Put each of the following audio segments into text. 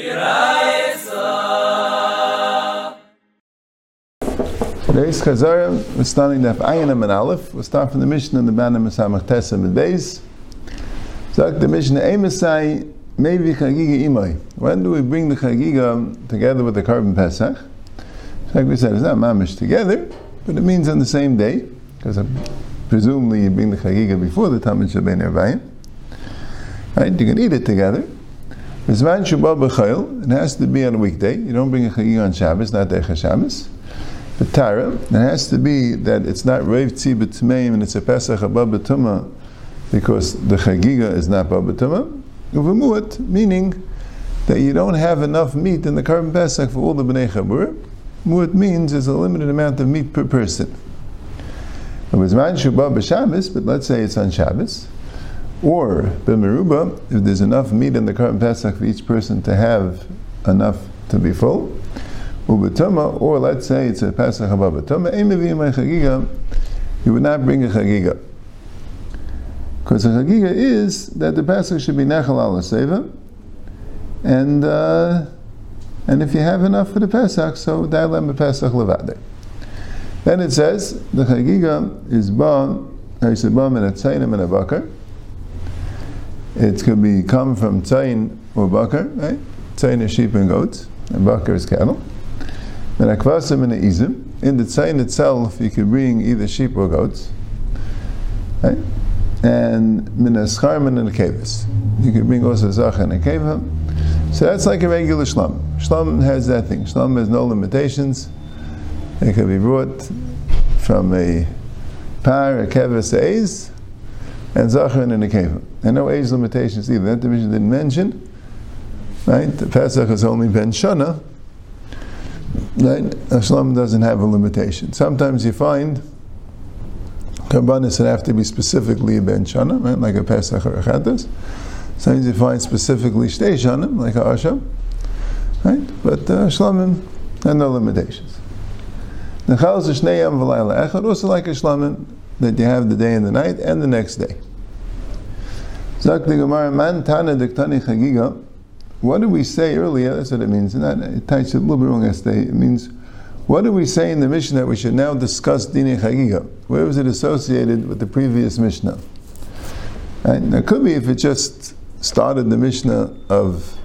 Today's Chazara, we're starting the Ayin and Aleph. We'll start from the Mishnah in the Banner Mesamach Tessa and Beis. So the Mishnah, Emasai, maybe Chagiga Imai. When do we bring the Chagiga together with the Korban Pesach? Like we said, it's not mamish together, but it means on the same day, because presumably you bring the Chagiga before the Tamid Shabbat. Right? You can eat it together. Zman Shabbat B'chayil, it has to be on a weekday. You don't bring a Chagiga on Shabbos, not Decha Shabbos. But Tara, it has to be that it's not Reiv Tzi B'tmeim and it's a Pesach Abba B'tumah because the Chagiga is not Abba B'tumah. Meaning that you don't have enough meat in the Korban Pesach for all the B'nei Chabur. Mu'at means there's a limited amount of meat per person. It was Man Shubah B'Shabbos, but let's say it's on Shabbos. Or B'Meruba, if there's enough meat in the Korban Pesach for each person to have enough to be full. Ubetuma, or let's say it's a Pesach Haba Chagiga, you would not bring a Chagiga. Because a Chagiga is that the Pesach should be Nechal al Seva, and uh, and if you have enough for the Pesach, so Dailem Pesach Levade. Then it says the Chagiga is Ba, Haisabam and a Tzainim and a Bakar. It could be come from Tzain or Bakar, right? Tzain is sheep and goats, and Bakar is cattle. And akvasim and izim. In the tzayin itself, you could bring either sheep or goats. Right? And minascharm and a kevis. You could bring also zach and a keva. So that's like a regular shlam. Shlam has that thing. Shlam has no limitations. It can be brought from a par, a kevis, a and zachar and a keva. And no age limitations either. That division didn't mention. Right? The Pesach is only ben shana, Right? Ashlam doesn't have a limitation. Sometimes you find karbanis that have to be specifically a ben shana, right? Like a pesach or a chatas. Sometimes you find specifically shtei shanim, like a asham, right? But uh, shlamim have no limitations. The chalas shnei v'layla echad, also like a that you have the day and the night and the next day. Gemara, man tana diktani chagiga, what did we say earlier? That's what it means. Not, it touched a little bit wrong yesterday. It means, what did we say in the Mishnah that we should now discuss Dini Chagiga? Where was it associated with the previous Mishnah? And it could be if it just started the Mishnah of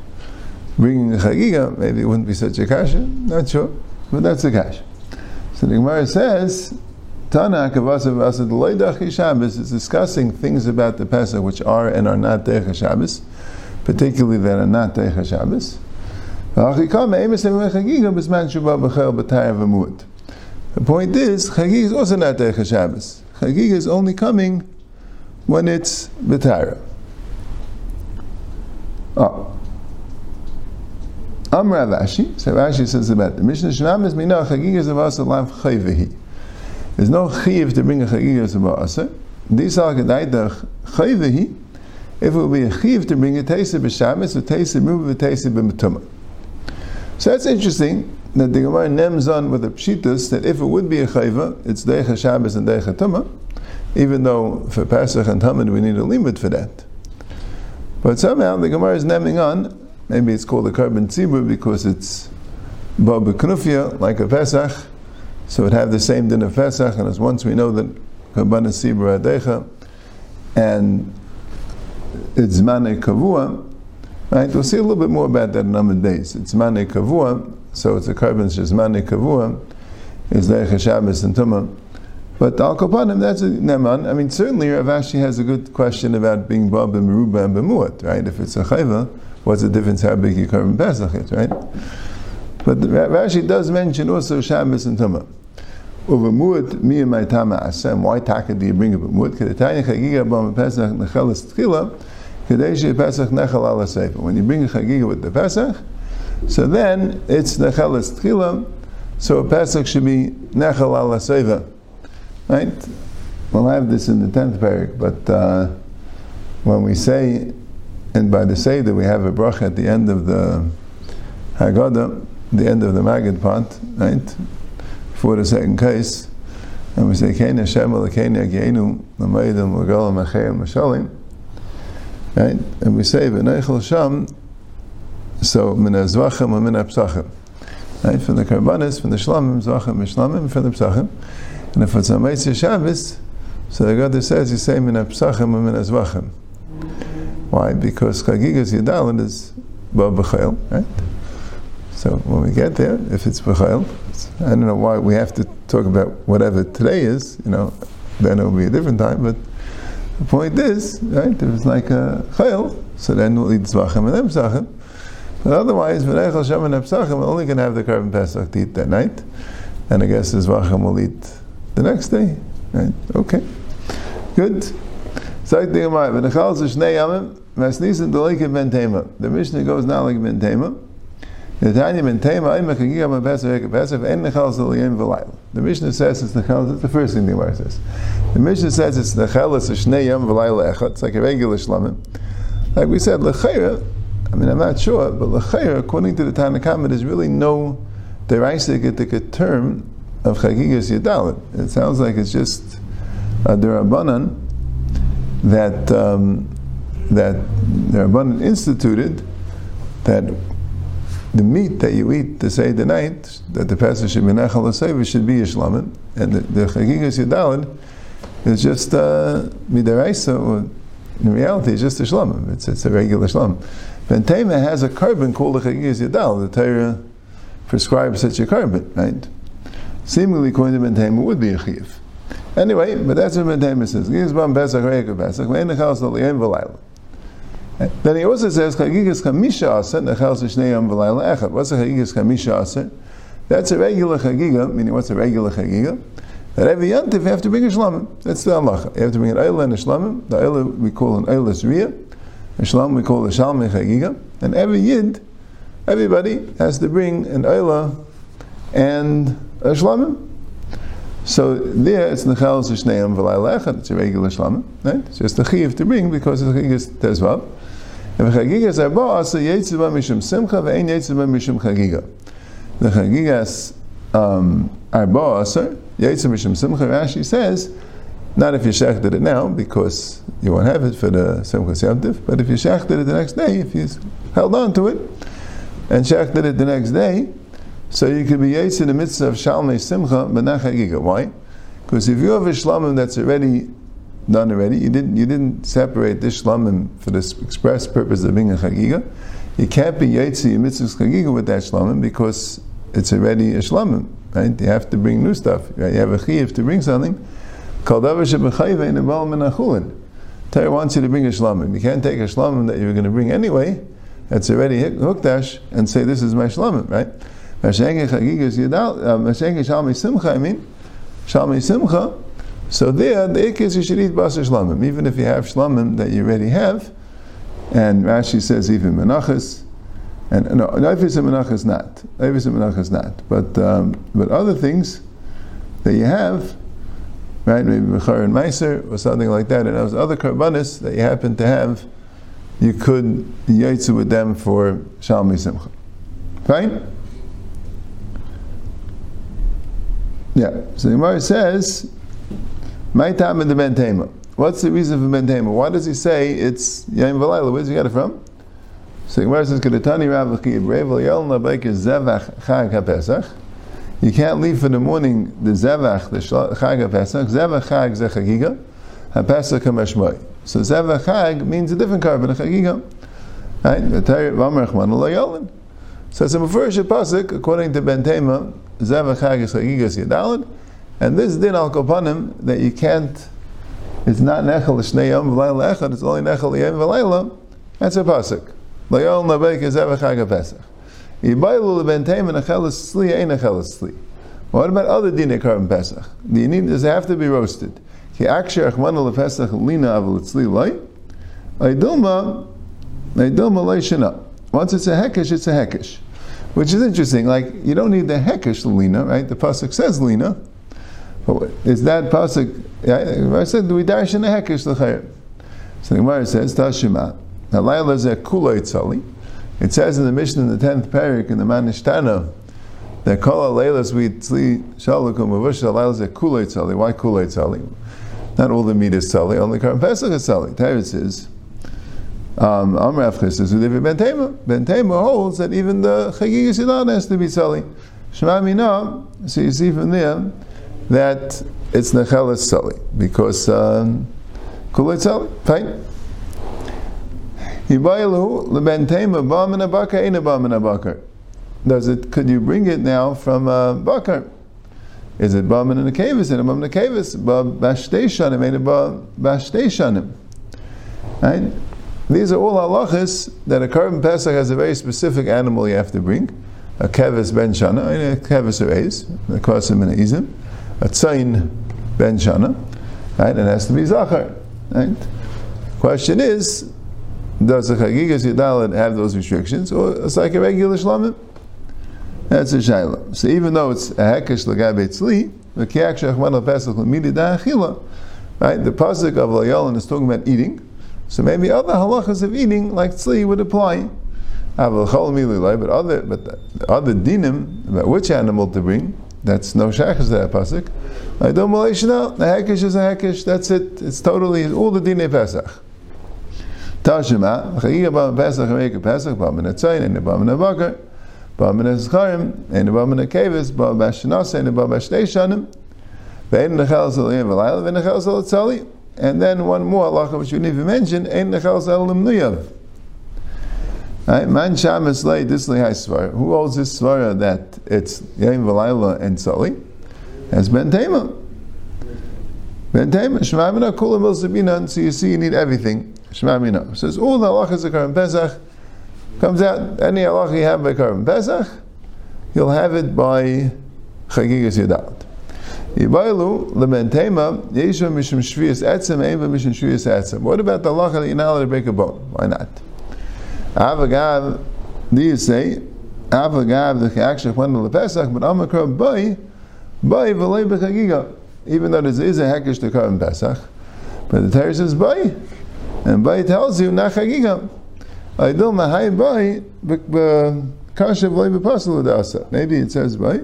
bringing the Chagiga, maybe it wouldn't be such a kasha. Not sure. But that's a kasha. So the Gemara says, Tana Kavasa Shabbos is discussing things about the Pesach which are and are not Decha Shabbos particularly that are not Teicha Shabbos. The point is, Chagig is also not Teicha Shabbos. Chagig is only coming when it's B'tara. Oh. Ah. Am Ravashi, so Rashi says about the Mishnah Shanam is Minah Chagig is about Lav Chayvehi. There's no chiv to bring a Chagig as a Ba'asa. These are Gedaidach Chayvehi, if it would be a chiv to bring a taisa b'shabbos, a taisa move a taisa b'metuma. So that's interesting that the Gemara nems on with the pshitas that if it would be a chayva, it's deicha Shabbos and deicha tuma, even though for Pesach and Tamid we need a limit for that. But somehow the Gemara is nemming on, maybe it's called a korban tzibur because it's ba knufia, like a Pesach, so it would have the same din of Pesach, and as once we know that korban tzibur adecha, and it's Zmane Kavua, right? We'll see a little bit more about that in Amid days. It's Zmane Kavua, so it's a korban Zmane Kavua, is Leich Shabbos and Tumah. But Al Kapanim, that's a Neman. I mean, certainly Rav Ashi has a good question about being Bab and Meruba and Bemuat, right? If it's a Chayva, what's the difference how big your korban Pesach is, right? But Rashi does mention also Shabbos and Tumah. Over muad mi my tama asem. Why taka do you bring up muad? Kedetanya chagiga bam pesach nechelas tchila. Kadeshi pesach nechal ala sefer. When you bring a chagiga with the pesach, so then it's nechelas tchila. So a pesach should be nechal ala. Right? We'll have this in the tenth parak, but uh, when we say, and by the Seder we have a bracha at the end of the Haggadah, the end of the Magid part, right? for the second case, and we say, Kena Hashem Elokeinu Yageinu Lamaydim L'Gala Machayim Mashalim, right? And we say, V'neichel Sham So, min zvachim and min psachim. Right? From the karbanis, from the shlamim, zvachim, shlamim, from the psachim. And if it's a Meitzah Shabbos, so the God says, you say min psachim and min zvachim. Why? Because Chagigas Yadalin is Ba B'chayil, right? So when we get there, if it's B'chayil, I don't know why we have to talk about whatever today is, you know, then it will be a different time, but the point is, right, if it's like a Chayil, so then we'll eat Zvachim and then But otherwise, V'nei Hashem and Psachim, we're only going to have the korban Pesach to eat that night, and I guess the Zvachim will eat the next day, right? Okay. Good. Sagt die Gemara, wenn ich Yamim, was nissen Dolike Ben. The Mishnah goes now like Ben Tema. The Mishnah says it's Nechal, that's the first thing the Gemara says. The Mishnah says it's a Shnei Yam V'layla Echad, it's like a regular Shlamim. Like we said, L'chayra, I mean, I'm not sure, but L'chayra, according to the Tanna Kamma, there's really no Deraisa term of Chagigas Yadalit. It sounds like it's just a Derabanan, that um, that the Rabbanan instituted that the meat that you eat to say the night that the pastor should be nechal should be yishlamin, and the, chagigas yadalid is just uh, midaraisa, or in reality, it's just a shlamim. It's, it's a regular shlamim. Bentema has a korban called the chagigas yadal. The Torah prescribes such a carbon, right? Seemingly, according to Bentema, would be a chiyuv. Anyway, but that's what Medema says. Then he also says, Chagigas Chamisha Aser, Nechal Shnei V'layla Echad. What's a Chagigas Chamisha Aser? That's a regular Chagiga, meaning what's a regular Chagiga? That every Yantif you have to bring a Shlamim. That's the Allah. You have to bring an Eila and a Shlamim. The Eila we call an Eila Zriya. A Shlamim we call a Shalmei Chagiga. And every Yid, everybody has to bring an Eila and a Shlamim. So there it's nechal shneim v'lay lechat. It's a regular shlama, right? It's just a chiv to bring because it's a chagigas tezvav. And chagigas arba asa yetziva mishum simcha ve'ein yetziva mishum chagiga. The chagigas um, arba asa yetziva mishum simcha. Rashi says. Not if you shechted it now, because you won't have it for the Simchas Yom but if you shechted it the next day, if you held on to it, and shechted it the next day, so you could be Yates in the midst of Shalmei Simcha, but not Chagiga. Why? Because if you have a Shlamim that's already done already, you didn't, you didn't separate this Shlamim for this express purpose of being a Chagiga, you can't be in mitzvah Chagiga with that Shlamim because it's already a Shlamim. Right? You have to bring new stuff. Right? You have a Chiv to bring something. Called Torah wants you to bring a shlamim. You can't take a shlamim that you were going to bring anyway, that's already hukdash, and say this is my shlamim, right? Mashenke Chagigas Yadal, uh, Mashenke Shalmi Simcha, I mean, Shalmi Simcha. So there, the ik is you should eat basar shlamim, even if you have shlamim that you already have. And Rashi says even menachas, and no, Nafis and menachas not. Nafis and menachas not. But um, but other things that you have, right? Maybe Bechar and Meiser or something like that, and those other karbanis that you happen to have, you could yaitzu with them for Shalmi Simcha. Fine. Yeah. So the Gemara says, "My time in the bentema." What's the reason for bentema? Why does he say it's Yaim Valayla? Where's he got it from? So Gemara says, "Kedetani Rav Zevach Chag HaPesach." You can't leave for the morning the Zevach, the Chag HaPesach. Zevach Chag Zechagiga, HaPesach HaMashmoi. So Zevach Chag means a different korban, a Chagiga. Right? So it's a Mefurish Pasuk, according to Bentema, Zevach Chag is Chagiga Yadalid, and this din al kopanim that you can't, it's not nechel shnei yom v'layla echad, it's only nechel yom v'layla, that's a pasuk. Layol nabek is evachag pesach. Yibaylu lebentem and sli ein sli. What about other dinei korban pesach? The need does have to be roasted. Ki aksher achmana lepesach lina avul tzli loy. Aydilma, aydilma loy shana. Once it's a hekesh, it's a hekesh. Which is interesting. Like you don't need the hekesh lina, right? The pasuk says lina. Is that pasuk? I said we dash in the hekesh l'chayr. So the Gemara says Tashima. Now Laila is a kulay tzali. It says in the mission in the tenth parak in the Manishtana that kol leilas we tzli shalukum avusha Laila is a kulay tzali. Why kulay tzali? Not all the meat is tzali. Only Karam Pesach is tzali. Torah says Um, Amrav Chisdas Udevi Ben Tema. Ben Tema holds that even the Chagigas Yidal has to be Tzali. Shema Mina, so you see from there that it's Necheles Tzali, because um, Kulay Tzali, fine. Yibayelu leben bam in a bakar in a bam in a. Does it? Could you bring it now from a bakar? Is it bam in a kavis in a bam in a kavis? Bam bashtei shanim in a bam. Right? These are all halachas that a korban pesach has a very specific animal you have to bring. A kevis ben shana, a kevis reis, a kosim and a izim, a tzayin ben shana, right? It has to be zachar, right? Question is, does the Chagigas Yudalad have those restrictions, or it's like a regular Shlamim? That's a Shaila. So even though it's a Hekesh Lagabe Tzli, the Kiak Shechman Pesach Lamidi Da'achila, right, the Pasuk of Layalan is talking about eating, so maybe other halachas of eating, like Tzli, would apply. But other, but the other dinim about which animal to bring, that's no shachas that pasuk. I don't know. The hekesh is a hekesh. That's it. It's totally all the dinei pesach. Tashima, Chagiga Bam Pesach, Amerika Pesach, Bam in Tzayin, and Bam Bakar, Bam in Zcharim, and Bam in Kevis, Bam Bashanasa, and Bam Bashtei Shanim, Ve'en Nechal Zalim V'layla, Ve'en Nechal Zal Tzali, and then one more halacha which we didn't even mention, Ein Nechal Zal Limnuyav. Right? Man Shamas Lei Disley Svara. Who holds this Svara that it's Yain V'layla and Tzali? Has Ben Tema. Ben Tema, Shemamina Kulam El Sabina, so you see you need everything. Shema Mina. Says all the halachas of Karim Pesach comes out. Any halacha you have by Karim Pesach, you'll have it by Chagigas Yadat. Yibailu lementema yeshu mishum shviyas etzem eva mishum shviyas etzem. What about the halacha that you're not allowed to break a bone? Why not? Avagav, you say Avagav the chayakshach went to Pesach, but Amakra by by v'lei b'chagiga. Even though there is a hekesh to Karim Pesach, but the Torah says by. And Bay tells you, Nachagiga. Aidil Mahai Bay, Kashav Lei B'Pasal Adasa. Maybe it says Bay.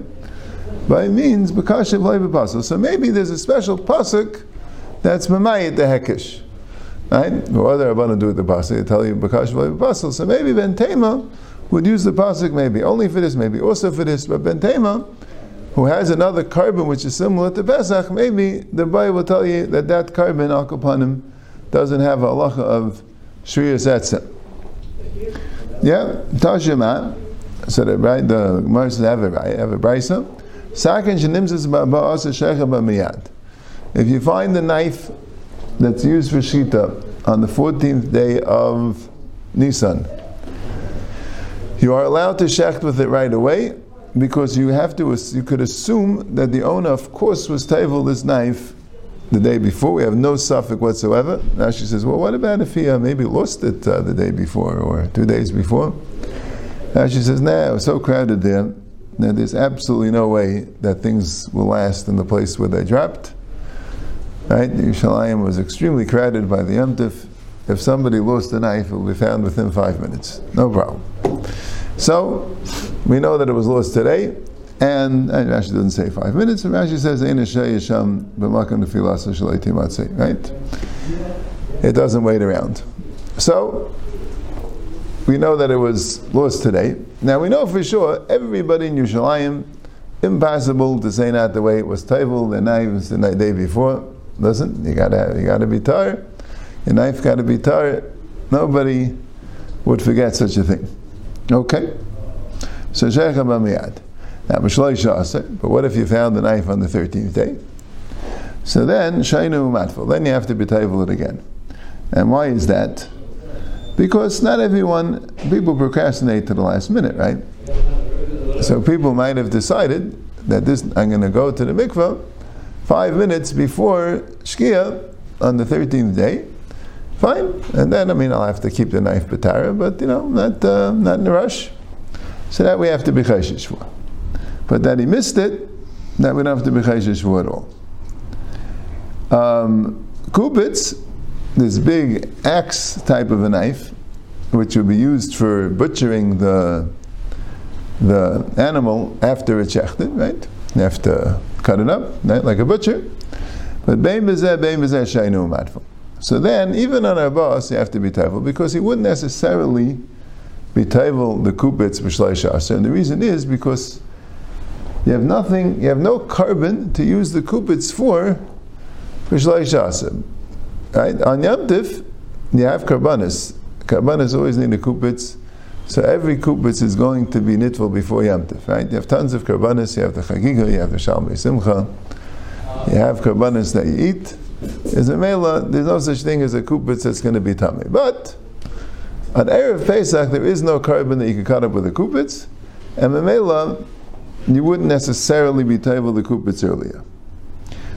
Bay means B'Kashav Lei B'Pasal. So maybe there's a special pasuk that's Mamayit the Hekesh. Right? Or other Rabbanan do it the pasuk, they tell you B'Kashav Lei B'Pasal. So maybe Ben Tema would use the pasuk maybe only for this, maybe also for this, but Ben Tema, who has another korban which is similar to Pesach, maybe the Bible will tell you that that korban, Akapanim, doesn't have a halacha of Shriyas Etzem. Yeah, Tashima, so that right, the Gemara says have a right, have a brisa. Sakin shenimzis ba'asa shecha ba'miyad. If you find the knife that's used for shita on the 14th day of Nisan, you are allowed to shecht with it right away because you have to, you could assume that the owner, of course, was table this knife the day before. We have no suffix whatsoever. Now she says, well, what about if he uh, maybe lost it uh, the day before or two days before? Now she says, nah, it was so crowded there that there's absolutely no way that things will last in the place where they dropped. Right? Yerushalayim was extremely crowded by the Yom If somebody lost a knife, it will be found within five minutes. No problem. So, we know that it was lost today. And, and Rashi doesn't say five minutes, Rashi says, right? It doesn't wait around. So, we know that it was lost today. Now we know for sure, everybody in Yerushalayim, impossible to say not the way it was table, the knives the night day before. Listen, you gotta, have, you gotta be tired. Your knife gotta be tired. Nobody would forget such a thing. Okay? So, Sheikha Bamiyad. Now, but what if you found the knife on the 13th day? So then, Shainu Matful. Then you have to betable it again. And why is that? Because not everyone, people procrastinate to the last minute, right? So people might have decided that this, I'm going to go to the mikveh five minutes before Shkia on the 13th day. Fine. And then, I mean, I'll have to keep the knife betara, but, you know, not, uh, not in a rush. So that we have to be chayshish for. But that he missed it, that we don't have to be chayshish for at all. Um, this big axe type of a knife, which would be used for butchering the the animal after it's shechted, right? To cut it up, right? like a butcher. But bein bezeh, bein bezeh shainu matful. So then, even on Arba'as, you have to be Tevel, because he wouldn't necessarily be Tevel the Kupitz B'Shleish And the reason is because you have nothing, you have no korban to use the Kupitz for B'Shleish Right? On Yom you have Karbanis. Karbanis always need a Kupitz. So every kupitz is going to be nitful before Yom Tif, right? You have tons of karbanis, you have the chagiga, you have the shalmei simcha, you have karbanis that you eat. There's a mela, there's no such thing as a kupitz that's going to be tummy. But on Erev Pesach, there is no korban that you can cut up with a kupitz, and the mela, you wouldn't necessarily be table the kupitz earlier.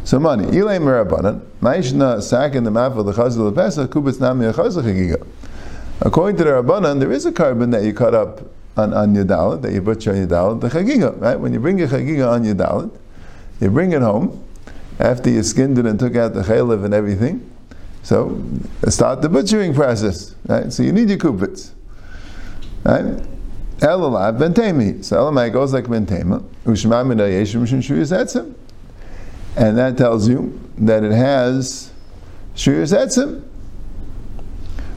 So money, ilay merabanan, ma'ishna sak in the map of the chazal of Pesach, kupitz nami chazal chagiga. According to the Rabbanan, there is a korban that you cut up on, on your that you butcher on your the chagiga, right? When you bring your chagiga on your you bring it home, after you skinned it and took out the chaylev and everything, so start the butchering process, right? So you need your kupits, right? Elalav bentemi. So elamai goes like bentema. Ushma min And that tells you that it has shuyas etzim.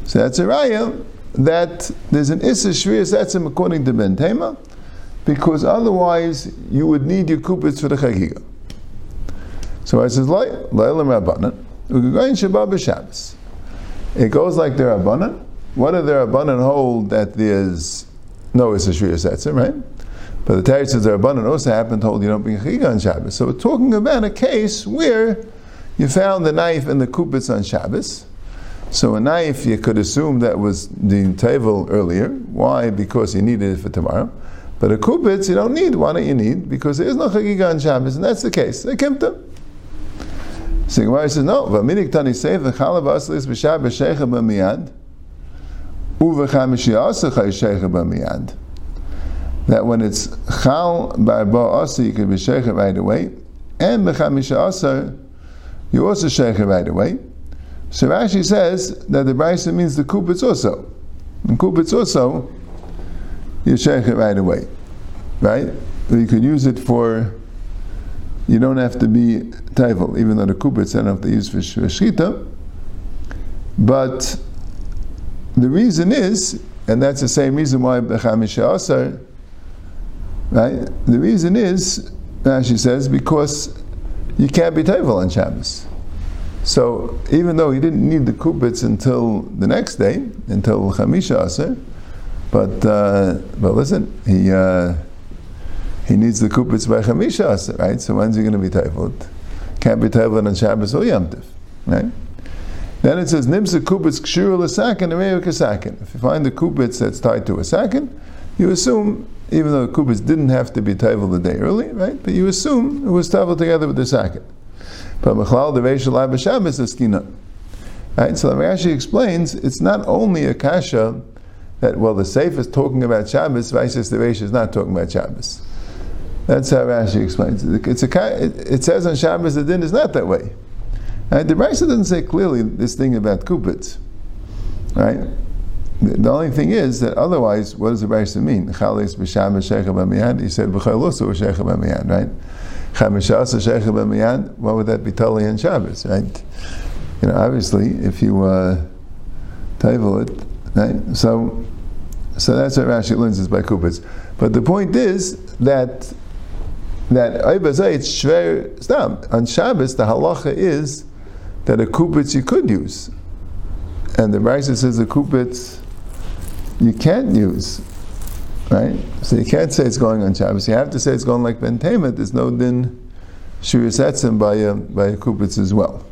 So that's a raya that there's an Issa Shriya Etzim according to Ben Tema, because otherwise you would need your kupits for the Chagiga. So I says, Lailam Rabbanan, Ugagoyin Shabbat B'Shabbos. It goes like the Rabbanan. What do the Rabbanan hold that there's no Issa Shriya Etzim, right? But the Torah says the Rabbanan also happened to hold you don't bring Chagiga on Shabbos. So we're talking about a case where you found the knife and the kupits on Shabbos, so a knife, you could assume that was the tevel earlier. Why? Because you needed it for tomorrow. But a kupitz, you don't need. Why don't you need? Because there is no chagiga on Shabbos, and that's the case. They kimta. So Gemara says, no. V'minik tani seif v'chalav aslis b'shab b'shecha b'miyad uv'chamishi asach shecha b'miyad that when it's chal barba asa, you can be shecha right away, and b'chamisha asa, you also shecha right away. So Rashi says that the Brisa means the kupitz also. And kupitz also, you shake it right away. Right? you could use it for, you don't have to be taival, even though the kupitz don't have to use for shchita. But the reason is, and that's the same reason why Bechamisha Asar, right? The reason is, Rashi says, because you can't be taival on Shabbos. So even though he didn't need the kupitz until the next day, until Chamisha Aser, but uh, but listen, he uh, he needs the kupitz by Chamisha Aser, right? So when's he going to be tayvot? Can't be tayvot on Shabbos or Yom Tif, right? Then it says nimsa kupitz kshur l'sakin and kasakin. If you find the kupitz that's tied to a sakin, you assume even though the kupitz didn't have to be tayvot the day early, right? But you assume it was tayvot together with the sakin. But Mechlal the Reish Lai B'Shabbos is Skina. Right? So Rashi explains it's not only a kasha that, well, the Seif is talking about Shabbos, Vaisis the Reish is not talking about Shabbos. That's how Rashi explains it. It's a, it, says on Shabbos the din is not that way. Right? The Rashi doesn't say clearly this thing about kupits. Right? The only thing is that otherwise, what does the Rashi mean? He said shecha b'miyad, right? What would that be totally on Shabbos, right? You know, obviously, if you uh, table it, right? So, so that's what Rashi learns is by kupitz. But the point is that that it's shver stam on Shabbos. The halacha is that a kupitz you could use, and the Rashi says a kupitz you can't use. Right? So you can't say it's going on Shabbos. You have to say it's going like Ben Tema. There's no din Shurisetzim by a, by a Kupitz as well.